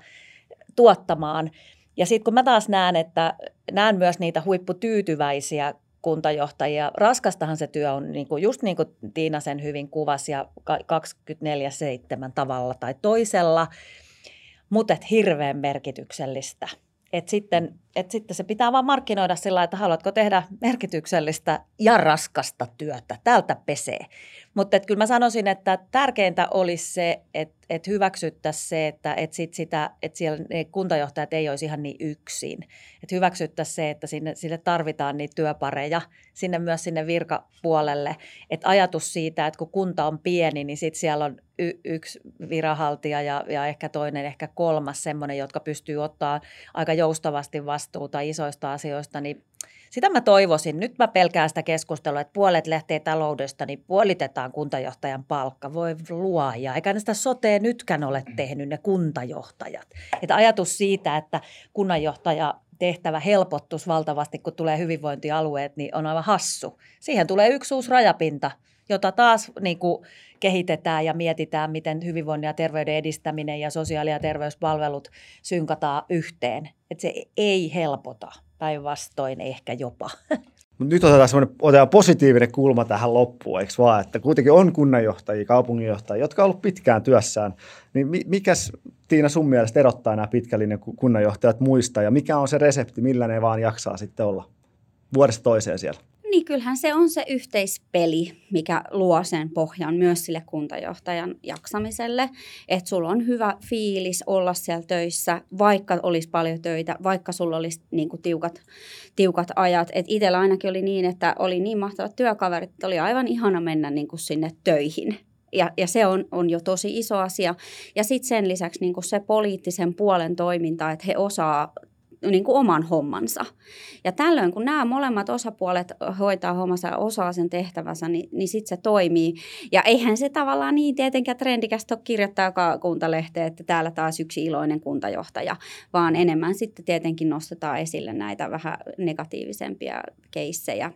[SPEAKER 3] tuottamaan. Ja sitten kun mä taas näen, että näen myös niitä huipputyytyväisiä kuntajohtajia. Raskastahan se työ on, niin kuin, just niin kuin Tiina sen hyvin kuvasi, ja 24-7 tavalla tai toisella, mutta hirveän merkityksellistä. Et sitten, et sitten se pitää vaan markkinoida sillä että haluatko tehdä merkityksellistä ja raskasta työtä. Tältä pesee. Mutta kyllä mä sanoisin, että tärkeintä olisi se, että et hyväksyttäisiin se, että et sit sitä, et siellä ne kuntajohtajat ei olisi ihan niin yksin. Että hyväksyttäisiin se, että sinne, sinne tarvitaan niitä työpareja sinne myös sinne virkapuolelle. Että ajatus siitä, että kun kunta on pieni, niin sitten siellä on y- yksi viranhaltija ja, ja ehkä toinen, ehkä kolmas semmoinen, jotka pystyy ottaa aika joustavasti vastuuta isoista asioista, niin sitä mä toivoisin. Nyt mä pelkään sitä keskustelua, että puolet lähtee taloudesta, niin puolitetaan kuntajohtajan palkka. Voi luoja. Eikä ne sitä sotea nytkään ole tehnyt ne kuntajohtajat. Että ajatus siitä, että kunnanjohtaja tehtävä helpottus valtavasti, kun tulee hyvinvointialueet, niin on aivan hassu. Siihen tulee yksi uusi rajapinta, jota taas niin kuin, kehitetään ja mietitään, miten hyvinvoinnin ja terveyden edistäminen ja sosiaali- ja terveyspalvelut synkataan yhteen. Että se ei helpota päinvastoin ehkä jopa. [laughs]
[SPEAKER 1] Mut nyt otetaan semmoinen otetaan positiivinen kulma tähän loppuun, eikö vaan, että kuitenkin on kunnanjohtajia, kaupunginjohtajia, jotka ovat olleet pitkään työssään. Niin mikäs Tiina sun mielestä erottaa nämä pitkälinen kunnanjohtajat muista ja mikä on se resepti, millä ne vaan jaksaa sitten olla vuodesta toiseen siellä?
[SPEAKER 2] Niin kyllähän se on se yhteispeli, mikä luo sen pohjan myös sille kuntajohtajan jaksamiselle. Että sulla on hyvä fiilis olla siellä töissä, vaikka olisi paljon töitä, vaikka sulla olisi niin kuin tiukat, tiukat ajat. Että itsellä ainakin oli niin, että oli niin mahtavat työkaverit, että oli aivan ihana mennä niin kuin sinne töihin. Ja, ja se on, on jo tosi iso asia. Ja sitten sen lisäksi niin se poliittisen puolen toiminta, että he osaa niin kuin oman hommansa. Ja tällöin, kun nämä molemmat osapuolet hoitaa hommansa ja osaa sen tehtävänsä, niin, niin sitten se toimii. Ja eihän se tavallaan niin tietenkään trendikästä ole kirjoittaa kuntalehteen, että täällä taas yksi iloinen kuntajohtaja, vaan enemmän sitten tietenkin nostetaan esille näitä vähän negatiivisempia keissejä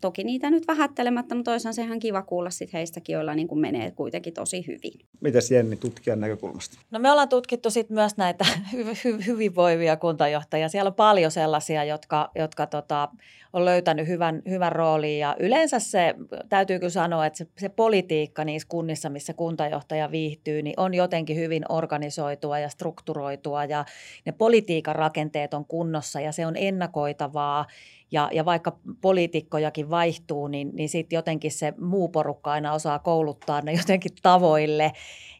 [SPEAKER 2] toki niitä nyt vähättelemättä, mutta toisaalta sehän kiva kuulla sit heistäkin, joilla niin kuin menee kuitenkin tosi hyvin.
[SPEAKER 1] Mites Jenni tutkijan näkökulmasta?
[SPEAKER 3] No me ollaan tutkittu sit myös näitä [laughs] hy- hy- hyvinvoivia kuntajohtajia. Siellä on paljon sellaisia, jotka, jotka tota, on löytänyt hyvän, hyvän roolin ja yleensä se, täytyy kyllä sanoa, että se, se politiikka niissä kunnissa, missä kuntajohtaja viihtyy, niin on jotenkin hyvin organisoitua ja strukturoitua ja ne politiikan rakenteet on kunnossa ja se on ennakoitavaa ja, ja vaikka poliitikkojakin vaihtuu, niin, niin sitten jotenkin se muu porukka aina osaa kouluttaa ne jotenkin tavoille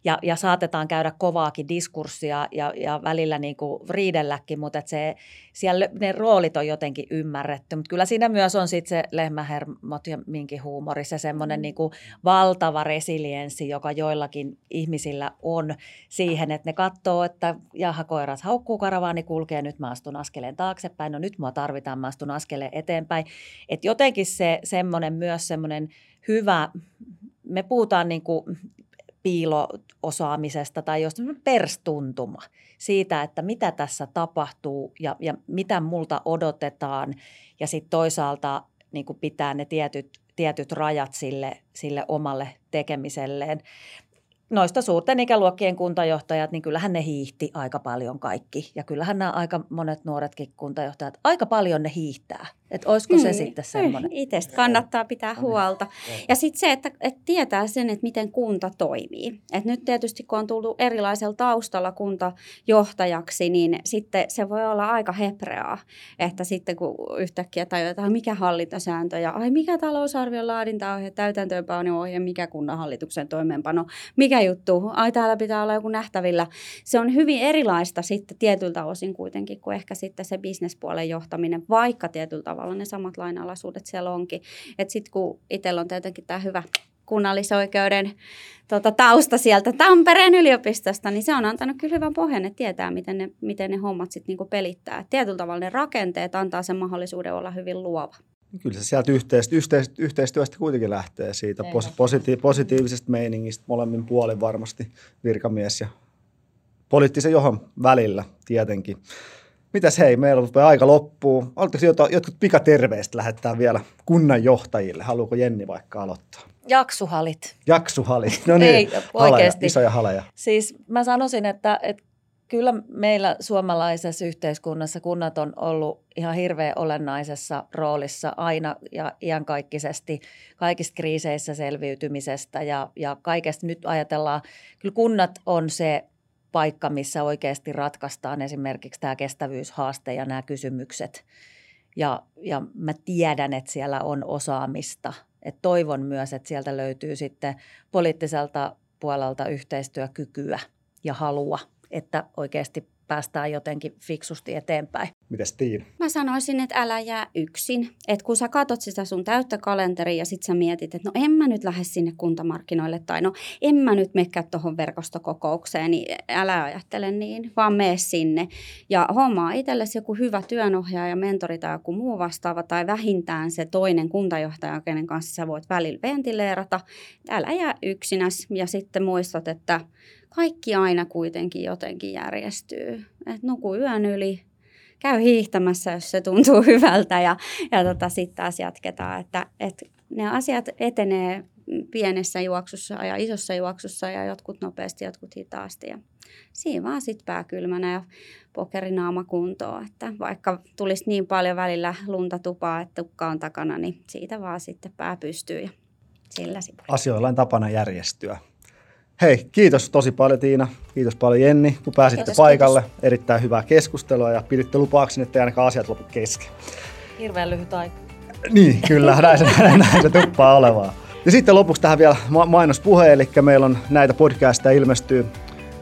[SPEAKER 3] ja, ja saatetaan käydä kovaakin diskurssia ja, ja välillä niin kuin riidelläkin, mutta se, siellä ne roolit on jotenkin ymmärretty. Mutta kyllä siinä myös on sitten se lehmähermot ja minkin huumori, se semmoinen mm. niin kuin valtava resilienssi, joka joillakin ihmisillä on siihen, että ne katsoo, että jaha koirat haukkuu karavaani kulkee, nyt mä astun askeleen taaksepäin, no nyt mua tarvitaan, mä astun askeleen eteenpäin. Että jotenkin se semmoinen myös semmoinen hyvä, me puhutaan niin kuin piiloosaamisesta tai jostain perstuntuma siitä, että mitä tässä tapahtuu ja, ja mitä multa odotetaan ja sitten toisaalta niin kuin pitää ne tietyt, tietyt rajat sille, sille omalle tekemiselleen noista suurten ikäluokkien kuntajohtajat, niin kyllähän ne hiihti aika paljon kaikki. Ja kyllähän nämä aika monet nuoretkin kuntajohtajat, aika paljon ne hiihtää. Että olisiko se mm, sitten semmoinen?
[SPEAKER 2] Itse kannattaa pitää huolta. Ja sitten se, että, että tietää sen, että miten kunta toimii. Et nyt tietysti kun on tullut erilaisella taustalla kuntajohtajaksi, niin sitten se voi olla aika hepreaa. Että sitten kun yhtäkkiä tajutaan, mikä hallintasääntö ja ai mikä talousarvion laadintaohje, täytäntöönpano-ohje, mikä kunnanhallituksen toimeenpano, mikä juttu, ai täällä pitää olla joku nähtävillä. Se on hyvin erilaista sitten tietyltä osin kuitenkin kuin ehkä sitten se bisnespuolen johtaminen, vaikka tietyllä tavalla tavalla ne samat lainalaisuudet siellä onkin. Että sitten kun itsellä on tietenkin tämä hyvä kunnallisoikeuden tota, tausta sieltä Tampereen yliopistosta, niin se on antanut kyllä hyvän pohjan, että tietää, miten ne, miten ne hommat sitten niinku pelittää. Et tietyllä tavalla ne rakenteet antaa sen mahdollisuuden olla hyvin luova.
[SPEAKER 1] Kyllä se sieltä yhteistyöstä, yhteistyöstä kuitenkin lähtee siitä positi- positiivisesta meiningistä molemmin puolin varmasti virkamies ja poliittisen johon välillä tietenkin. Mitäs hei, meillä on aika loppuu. Oletteko jotain, jotkut pikaterveistä lähettää vielä kunnanjohtajille? Haluuko Jenni vaikka aloittaa?
[SPEAKER 3] Jaksuhalit.
[SPEAKER 1] Jaksuhalit, no niin. Ei. Haleja, isoja haleja.
[SPEAKER 3] Siis mä sanoisin, että, että kyllä meillä suomalaisessa yhteiskunnassa kunnat on ollut ihan hirveän olennaisessa roolissa aina ja iankaikkisesti kaikista kriiseissä selviytymisestä ja, ja kaikesta nyt ajatellaan, kyllä kunnat on se paikka, missä oikeasti ratkaistaan esimerkiksi tämä kestävyyshaaste ja nämä kysymykset. Ja, ja mä tiedän, että siellä on osaamista. Et toivon myös, että sieltä löytyy sitten poliittiselta puolelta yhteistyökykyä ja halua, että oikeasti päästään jotenkin fiksusti eteenpäin.
[SPEAKER 1] Mitäs Tiina?
[SPEAKER 2] Mä sanoisin, että älä jää yksin. Että kun sä katot sitä sun täyttä kalenteria ja sit sä mietit, että no en mä nyt lähde sinne kuntamarkkinoille tai no en mä nyt mekkä tuohon verkostokokoukseen, niin älä ajattele niin, vaan mene sinne. Ja hommaa itsellesi joku hyvä työnohjaaja, mentori tai joku muu vastaava tai vähintään se toinen kuntajohtaja, kenen kanssa sä voit välillä ventileerata. Älä jää yksinäs ja sitten muistat, että kaikki aina kuitenkin jotenkin järjestyy. Et nuku yön yli, käy hiihtämässä, jos se tuntuu [laughs] hyvältä ja, ja tota, sitten taas jatketaan. Että, et ne asiat etenee pienessä juoksussa ja isossa juoksussa ja jotkut nopeasti, jotkut hitaasti. Ja siinä vaan sitten pääkylmänä ja pokerinaama kuntoon, että vaikka tulisi niin paljon välillä lunta tupaa, että tukka on takana, niin siitä vaan sitten pää pystyy ja sillä
[SPEAKER 1] Asioilla on tapana järjestyä. Hei, kiitos tosi paljon Tiina. Kiitos paljon Jenni, kun pääsitte kiitos, paikalle. Kiitos. Erittäin hyvää keskustelua ja piditte lupauksen, että ei ainakaan asiat lopu kesken.
[SPEAKER 3] Hirveän lyhyt aika.
[SPEAKER 1] Niin, kyllä, näin se, näin se tuppaa olevaa. Ja sitten lopuksi tähän vielä mainospuhe, eli meillä on näitä podcasteja ilmestyy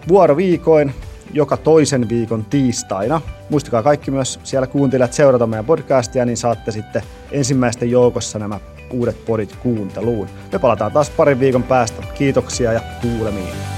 [SPEAKER 1] vuoroviikoin joka toisen viikon tiistaina. Muistakaa kaikki myös siellä kuuntelijat seurata meidän podcastia, niin saatte sitten ensimmäisten joukossa nämä uudet podit kuunteluun. Me palataan taas parin viikon päästä. Kiitoksia ja kuulemiin.